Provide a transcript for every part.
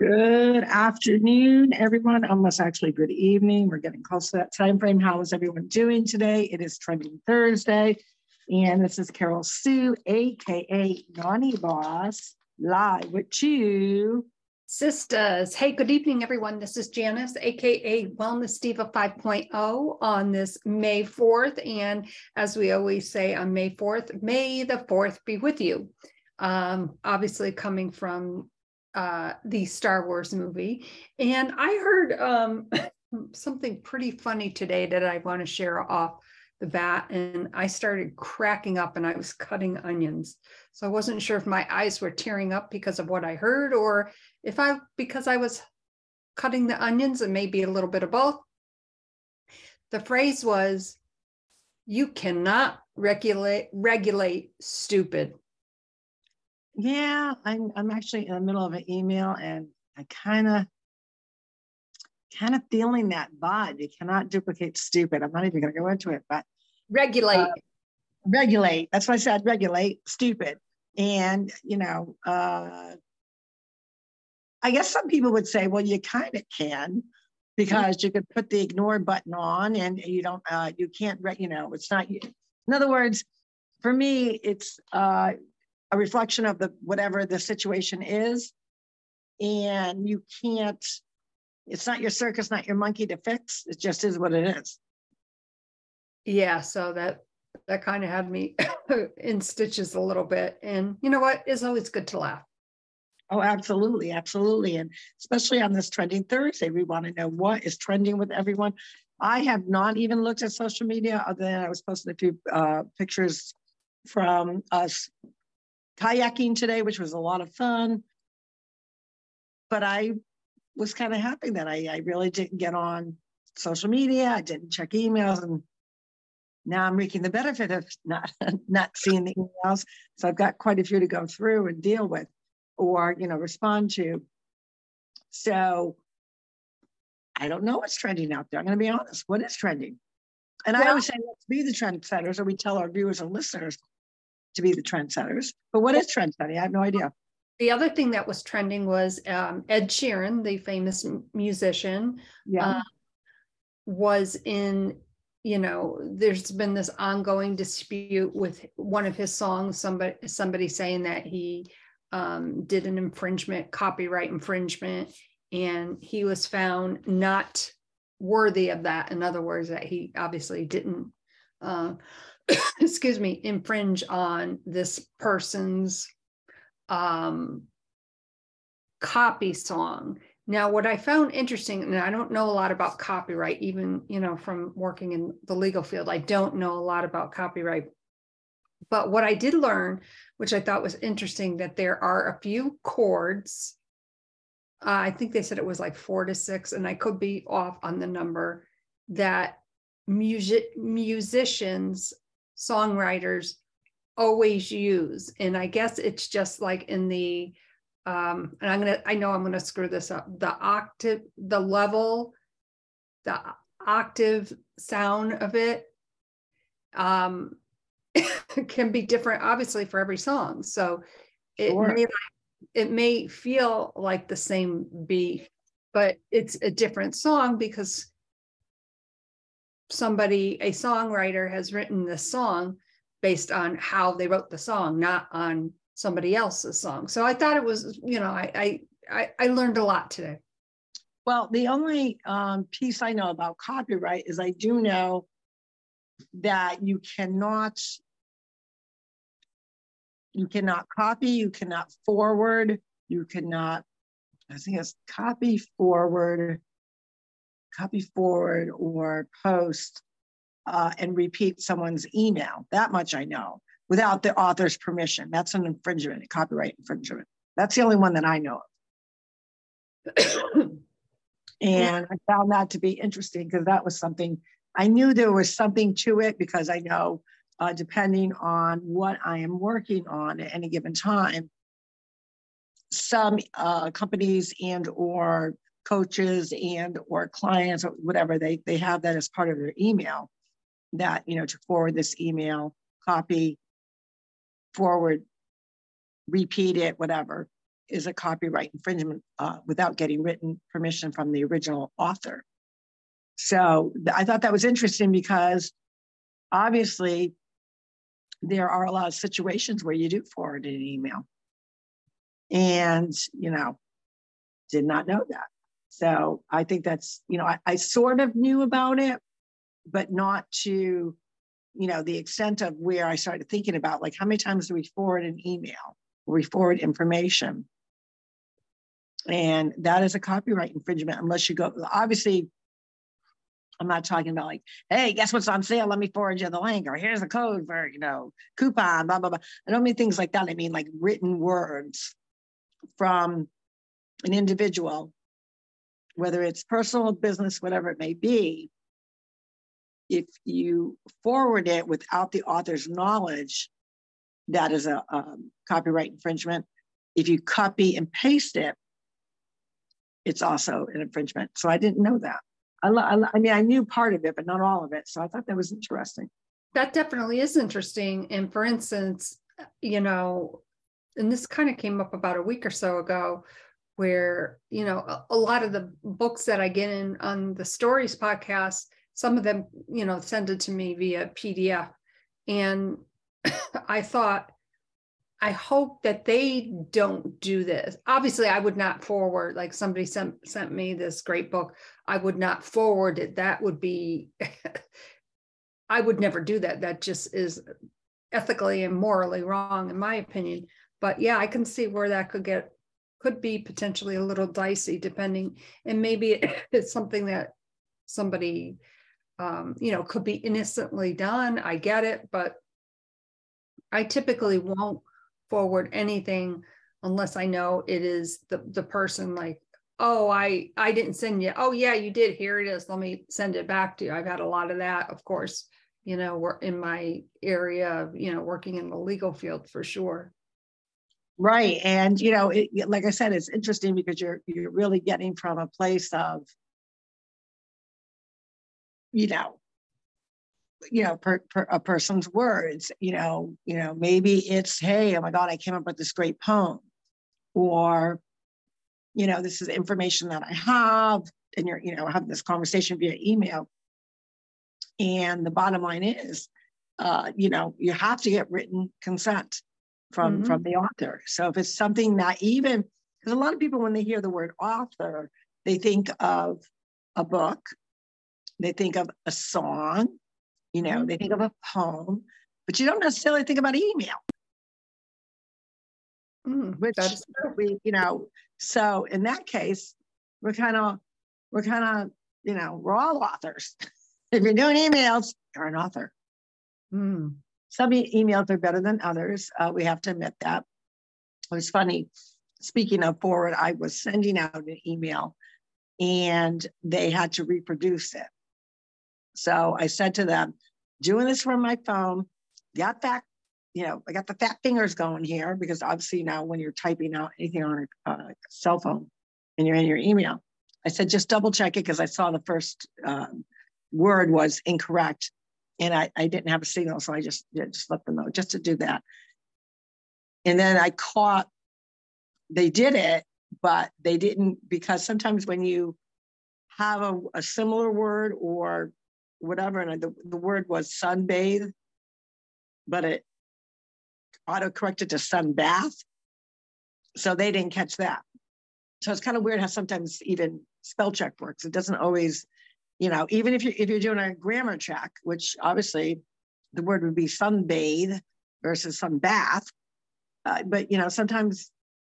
Good afternoon, everyone. Almost actually good evening. We're getting close to that time frame. How is everyone doing today? It is Trending Thursday, and this is Carol Sue, aka Nani Boss, live with you. Sisters. Hey, good evening, everyone. This is Janice, aka Wellness Diva 5.0 on this May 4th. And as we always say on May 4th, May the 4th be with you. Um, obviously, coming from uh, the Star Wars movie. And I heard um, something pretty funny today that I want to share off the bat. And I started cracking up and I was cutting onions. So I wasn't sure if my eyes were tearing up because of what I heard or if I, because I was cutting the onions and maybe a little bit of both. The phrase was, you cannot regulate regulate stupid yeah, I'm I'm actually in the middle of an email and I kind of kind of feeling that vibe. You cannot duplicate stupid. I'm not even going to go into it, but regulate. Uh, regulate. That's what I said. Regulate. Stupid. And you know, uh, I guess some people would say, well, you kind of can because mm-hmm. you could put the ignore button on and you don't, uh, you can't, you know, it's not. You in other words, for me, it's uh, a reflection of the whatever the situation is. And you can't it's not your circus not your monkey to fix it just is what it is. Yeah so that that kind of had me in stitches a little bit. And you know what? It's always good to laugh. Oh absolutely absolutely. And especially on this trending thursday we want to know what is trending with everyone. I have not even looked at social media other than i was posting a few uh, pictures from us kayaking today, which was a lot of fun. But I was kind of happy that I, I really didn't get on social media. I didn't check emails, and now I'm reaping the benefit of not not seeing the emails. So I've got quite a few to go through and deal with, or you know, respond to. So I don't know what's trending out there. I'm going to be honest. What is trending? And well, I always say, let's be the trendsetters, or we tell our viewers and listeners, to be the trendsetters. But what is trendsetting? I have no idea. The other thing that was trending was um, Ed Sheeran, the famous musician, yeah. uh, was in, you know, there's been this ongoing dispute with one of his songs, somebody, somebody saying that he um, did an infringement, copyright infringement, and he was found not worthy of that. In other words, that he obviously didn't uh, excuse me, infringe on this person's um, copy song. Now, what I found interesting, and I don't know a lot about copyright, even you know from working in the legal field, I don't know a lot about copyright. But what I did learn, which I thought was interesting, that there are a few chords. Uh, I think they said it was like four to six, and I could be off on the number that music musicians songwriters always use. And I guess it's just like in the, um, and I'm gonna, I know I'm gonna screw this up, the octave, the level, the octave sound of it um, can be different, obviously, for every song. So it sure. may it may feel like the same beat, but it's a different song because somebody, a songwriter has written this song based on how they wrote the song, not on somebody else's song. So I thought it was, you know, I I I learned a lot today. Well, the only um, piece I know about copyright is I do know that you cannot you cannot copy, you cannot forward, you cannot, I think it's copy, forward, copy forward or post uh, and repeat someone's email. That much I know without the author's permission. That's an infringement, a copyright infringement. That's the only one that I know of. and I found that to be interesting because that was something I knew there was something to it because I know uh, depending on what I am working on at any given time, some uh, companies and or coaches and or clients or whatever they they have that as part of their email that you know to forward this email copy forward repeat it whatever is a copyright infringement uh, without getting written permission from the original author. So I thought that was interesting because obviously there are a lot of situations where you do forward an email. And, you know, did not know that. So I think that's, you know, I, I sort of knew about it, but not to, you know, the extent of where I started thinking about like how many times do we forward an email or we forward information? And that is a copyright infringement unless you go, obviously, I'm not talking about like, hey, guess what's on sale? Let me forward you the link, or here's the code for, you know, coupon, blah, blah, blah. I don't mean things like that. I mean like written words from an individual, whether it's personal, business, whatever it may be. If you forward it without the author's knowledge, that is a um, copyright infringement. If you copy and paste it, it's also an infringement. So I didn't know that. I, I, I mean, I knew part of it, but not all of it. So I thought that was interesting. That definitely is interesting. And for instance, you know, and this kind of came up about a week or so ago, where you know a, a, lot of the books that I get in on the stories podcast, some of them, you know, send it to me via PDF, and I thought I hope that they don't do this. Obviously, I would not forward, like somebody sent, sent me this great book. I would not forward it. That would be, I would never do that. That just is ethically and morally wrong, in my opinion. But yeah, I can see where that could get, could be potentially a little dicey depending. And maybe it's something that somebody, um, you know, could be innocently done. I get it. But I typically won't forward anything unless I know it is the, the person like, oh, I, I didn't send you. Oh yeah, you did. Here it is. Let me send it back to you. I've had a lot of that, of course, you know, we're in my area, you know, working in the legal field for sure. Right. And, you know, it, like I said, it's interesting because you're, you're really getting from a place of, you know, you know per, per, a person's words you know you know maybe it's hey oh my god i came up with this great poem or you know this is information that i have and you're you know having this conversation via email and the bottom line is uh, you know you have to get written consent from mm-hmm. from the author so if it's something that even because a lot of people when they hear the word author they think of a book they think of a song you know, they think of a poem, but you don't necessarily think about email. Mm, which we, you know, so in that case, we're kind of, we're kind of, you know, we're all authors. if you're doing emails, you're an author. Mm. Some emails are better than others. Uh, we have to admit that. It was funny. Speaking of forward, I was sending out an email and they had to reproduce it. So I said to them, doing this from my phone, got that, you know, I got the fat fingers going here because obviously now when you're typing out anything on a, a cell phone and you're in your email, I said, just double check it because I saw the first um, word was incorrect and I, I didn't have a signal. So I just, just let them know just to do that. And then I caught, they did it, but they didn't because sometimes when you have a, a similar word or whatever, and the, the word was sunbathe, but it auto-corrected to sunbath. So they didn't catch that. So it's kind of weird how sometimes even spell check works. It doesn't always, you know, even if you if you're doing a grammar check, which obviously the word would be sunbathe versus sunbath, uh, but you know sometimes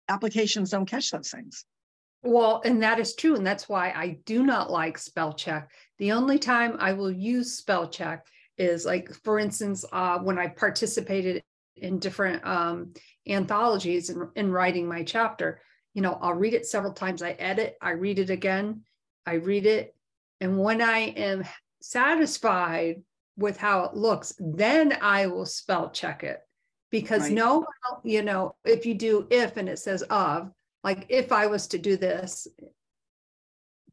applications don't catch those things. Well, and that is true. And that's why I do not like spell check. The only time I will use spell check is like, for instance, uh, when I participated in different um, anthologies in, in writing my chapter, you know, I'll read it several times. I edit, I read it again, I read it. And when I am satisfied with how it looks, then I will spell check it. Because right. no, you know, if you do if and it says of, like if I was to do this,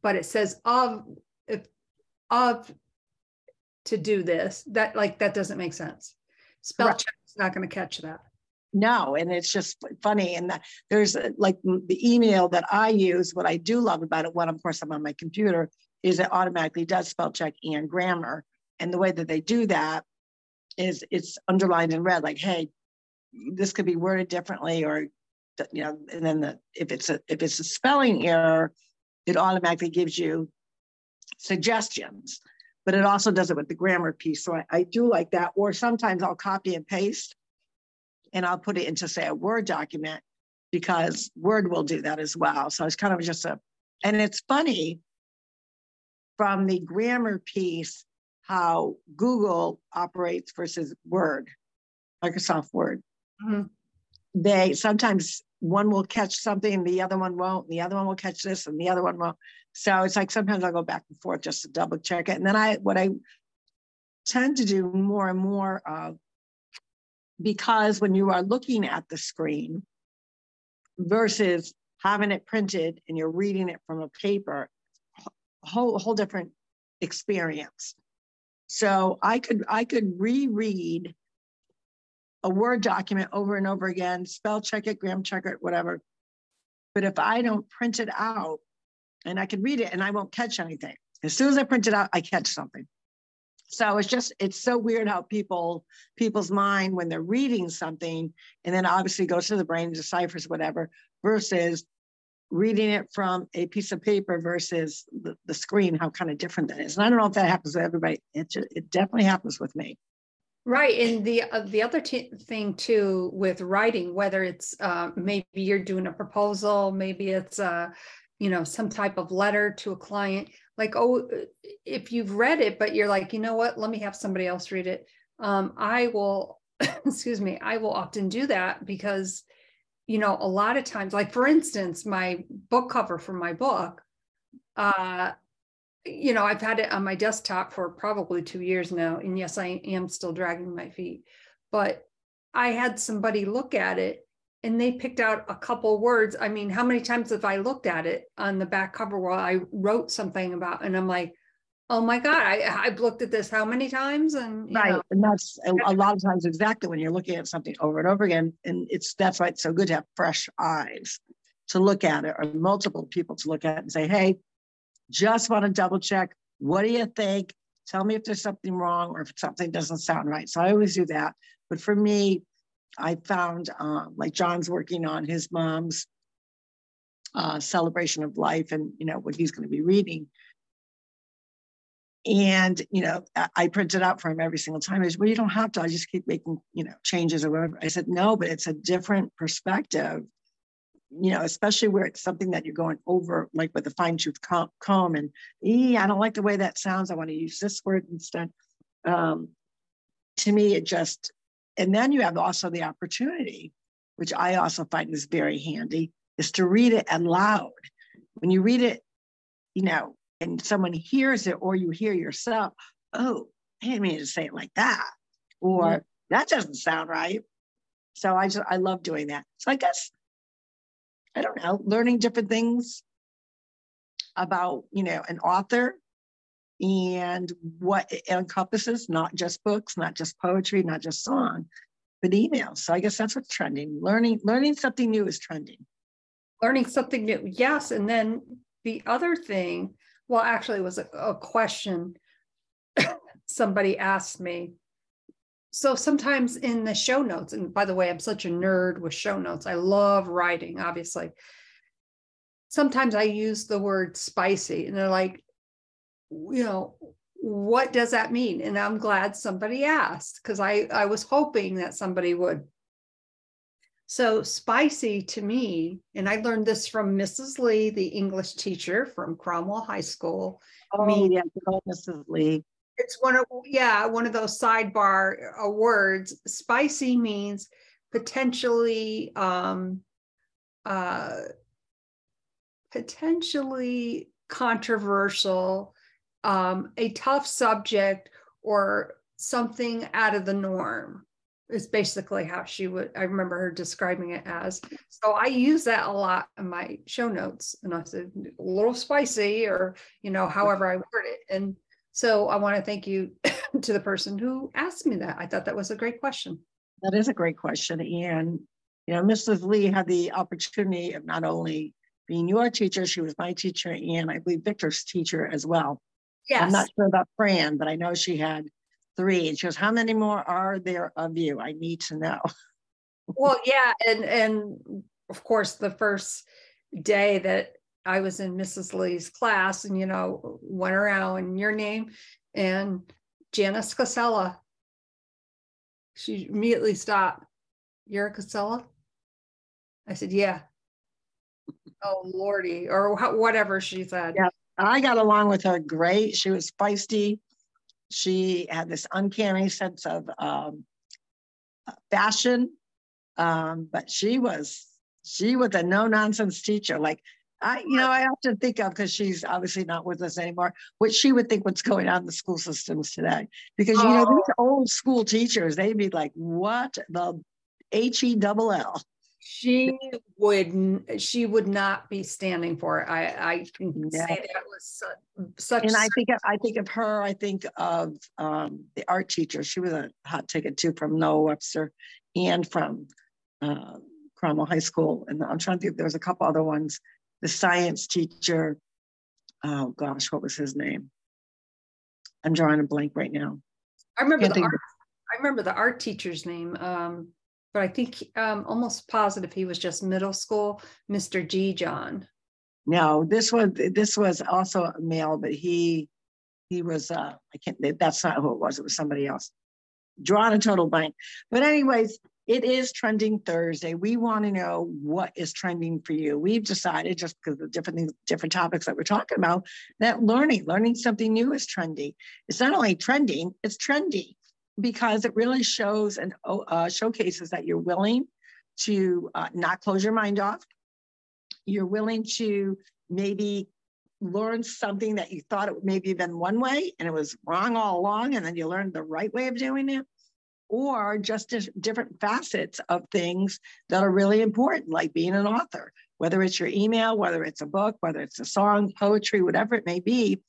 but it says of if of to do this, that like that doesn't make sense. Spell right. check is not going to catch that. no and it's just funny and that there's a, like the email that i use what i do love about it when of course i'm on my computer is it automatically does spell check and grammar. And the way that they do that is it's underlined in red like hey this could be worded differently or you know and then the, if it's a if it's a spelling error it automatically gives you suggestions but it also does it with the grammar piece. So I, I do like that. Or sometimes i'll copy and paste and I'll put it into say a Word document because Word will do that as well. So it's kind of just a, and it's funny from the grammar piece how Google operates versus Word, Microsoft Word. Mm-hmm. They sometimes one will catch something, the other one won't, and the other one will catch this, and the other one won't. So it's like sometimes I'll go back and forth just to double check it. And then I, what I tend to do more and more of because when you are looking at the screen versus having it printed and you're reading it from a paper, whole whole different experience. So I could I could reread a Word document over and over again, spell check it, gram check it, whatever. But if I don't print it out and I can read it and I won't catch anything. As soon as I print it out, I catch something so it's just it's so weird how people people's mind when they're reading something and then obviously goes to the brain deciphers whatever versus reading it from a piece of paper versus the, the screen how kind of different that is. And i don't know if that happens with everybody. It, just, it definitely happens with me. Right and the uh, the other t- thing too with writing whether it's uh, maybe you're doing a proposal maybe it's uh, you know some type of letter to a client like oh if you've read it but you're like you know what? Let me have somebody else read it. Um, i will excuse me i will often do that because you know a lot of times like for instance my book cover for my book uh you know i've had it on my desktop for probably two years now and yes i am still dragging my feet but i had somebody look at it and they picked out a couple words. I mean, how many times have I looked at it on the back cover while I wrote something about, and I'm like, oh my God, I, I've looked at this how many times? And right. Know. And that's a, a, lot of times exactly when you're looking at something over and over again. And it's that's why it's so good to have fresh eyes to look at it or multiple people to look at it and say, hey, just want to double check. What do you think? Tell me if there's something wrong or if something doesn't sound right. So I always do that. But for me, I found uh, like John's working on his mom's uh, celebration of life and you know what he's going to be reading. And you know, I printed out for him every single time. He "Well, you don't have to. I just keep making you know changes or whatever." I said, "No, but it's a different perspective." You know, especially where it's something that you're going over, like with a fine tooth comb, and i don't like the way that sounds. I want to use this word instead. Um, to me, it just and then you have also the opportunity, which I also find is very handy, is to read it aloud. When you read it, you know, and someone hears it or you hear yourself, oh, I didn't mean to say it like that. Or mm-hmm. that doesn't sound right. So I just I love doing that. So I guess I don't know, learning different things about, you know, an author and what it encompasses, not just books, not just poetry, not just song, but emails. So I guess that's what's trending. Learning, learning something new is trending. Learning something new, yes. And then the other thing, well, actually, it was a, a question somebody asked me. So sometimes in the show notes, and by the way, I'm such a nerd with show notes. I love writing, obviously. Sometimes I use the word spicy, and they're like, you know, what does that mean? And I'm glad somebody asked because I, I was hoping that somebody would. So, spicy to me, and I learned this from Mrs. Lee, the English teacher from Cromwell High School. Oh, mean, yeah, Mrs. Lee. It's one of, yeah, one of those sidebar uh, words. Spicy means potentially, um, uh, potentially controversial, um, a tough subject or something out of the norm is basically how she would i remember her describing it as so i use that a lot in my show notes and i said a little spicy or you know however i word it and so i want to thank you to the person who asked me that i thought that was a great question That is a great question. And, you know, Mrs. Lee had the opportunity of not only being your teacher, she was my teacher, and I believe Victor's teacher as well. Yes. I'm not sure about Fran, but I know she had three. And she goes, How many more are there of you? I need to know. well, yeah. And and of course, the first day that I was in Mrs. Lee's class and, you know, went around and your name and Janice Casella. She immediately stopped. You're a Casella? I said, yeah. oh, Lordy, or whatever she said. Yeah, I got along with her great. She was feisty. She had this uncanny sense of um, fashion, um, but she was she was a no nonsense teacher. Like I, you know, I often think of because she's obviously not with us anymore, what she would think what's going on in the school systems today. Because you know, these oh. old school teachers, they'd be like, "What the H E double L." She would she would not be standing for it. I I can yeah. say that was such. And I think I think of her. I think of um, the art teacher. She was a hot ticket too from Noah Webster, and from uh, Cromwell High School. And I'm trying to think. There was a couple other ones the science teacher. Oh gosh, what was his name? I'm drawing a blank right now. I remember the art, I remember the art teacher's name, um, but I think um, almost positive he was just middle school, Mr. G. John. No, this was this was also a male, but he he was uh I can't that's not who it was, it was somebody else. Drawn a total blank. But anyways, it is trending Thursday. We want to know what is trending for you. We've decided, just because of different things, different topics that we're talking about, that learning, learning something new is trendy. It's not only trending, it's trendy because it really shows and uh, showcases that you're willing to uh, not close your mind off. You're willing to maybe learn something that you thought it maybe been one way and it was wrong all along, and then you learned the right way of doing it or just different facets of things that are really important, like being an author, whether it's your email, whether it's a book, whether it's a song, poetry, whatever it may be,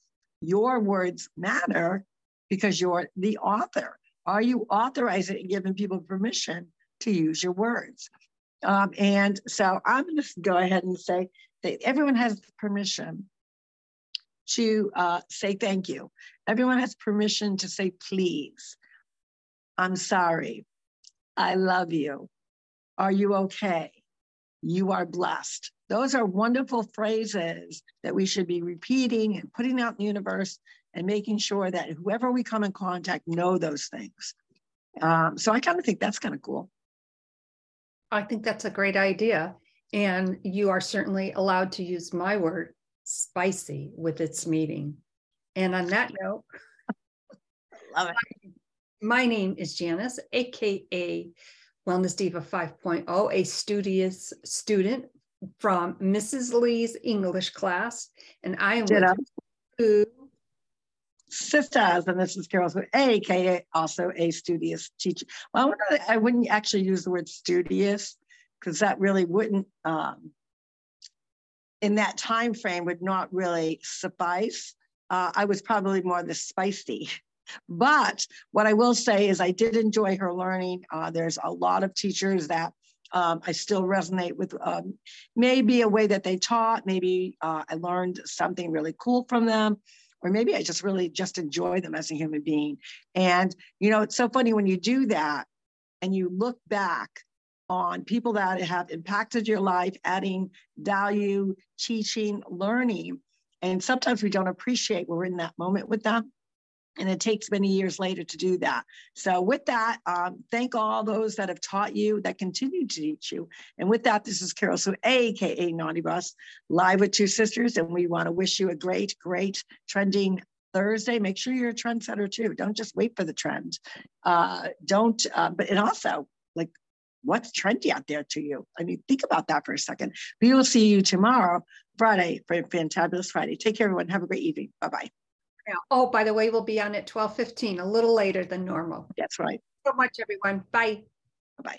your words matter because you're the author. Are you authorizing and giving people permission to use your words? Um, and so I'm going to go ahead and say that everyone has permission to uh, say thank you. Everyone has permission to say please. I'm sorry. I love you. Are you okay? You are blessed. Those are wonderful phrases that we should be repeating and putting out in the universe and making sure that whoever we come in contact know those things. Um, so I kind of think that's kind of cool. I think that's a great idea. And you are certainly allowed to use my word, spicy, with its meaning. And on that note, love it. My name is Janice, aka Wellness Diva 5.0, a studious student from Mrs. Lee's English class, and I am Ditto. with sisters, and this is Carol, aka also a studious teacher. Well, I, I wouldn't actually use the word studious because that really wouldn't, um, in that time frame, would not really suffice. Uh, I was probably more the spicy but what I will say is I did enjoy her learning. Uh, there's a lot of teachers that um, I still resonate with um, maybe a way that they taught, maybe uh, I learned something really cool from them, or maybe I just really just enjoy them as a human being. And, you know, it's so funny when you do that and you look back on people that have impacted your life, adding value, teaching, learning. And sometimes we don't appreciate we're in that moment with them and it takes many years later to do that. So with that, um, thank all those that have taught you, that continue to teach you. And with that, this is Carol Sue AKA Nani Boss, live with two sisters, and we want to wish you a great, great trending Thursday. Make sure you're a trendsetter too. Don't just wait for the trend. Uh, don't, uh, but and also like what's trendy out there to you? I mean, think about that for a second. We will see you tomorrow, Friday, for Fantabulous Friday. Take care, everyone. Have a great evening. Bye bye. Oh, by the way, we'll be on at 12:15, a little later than normal. That's right. So much, everyone. Bye. Bye-bye.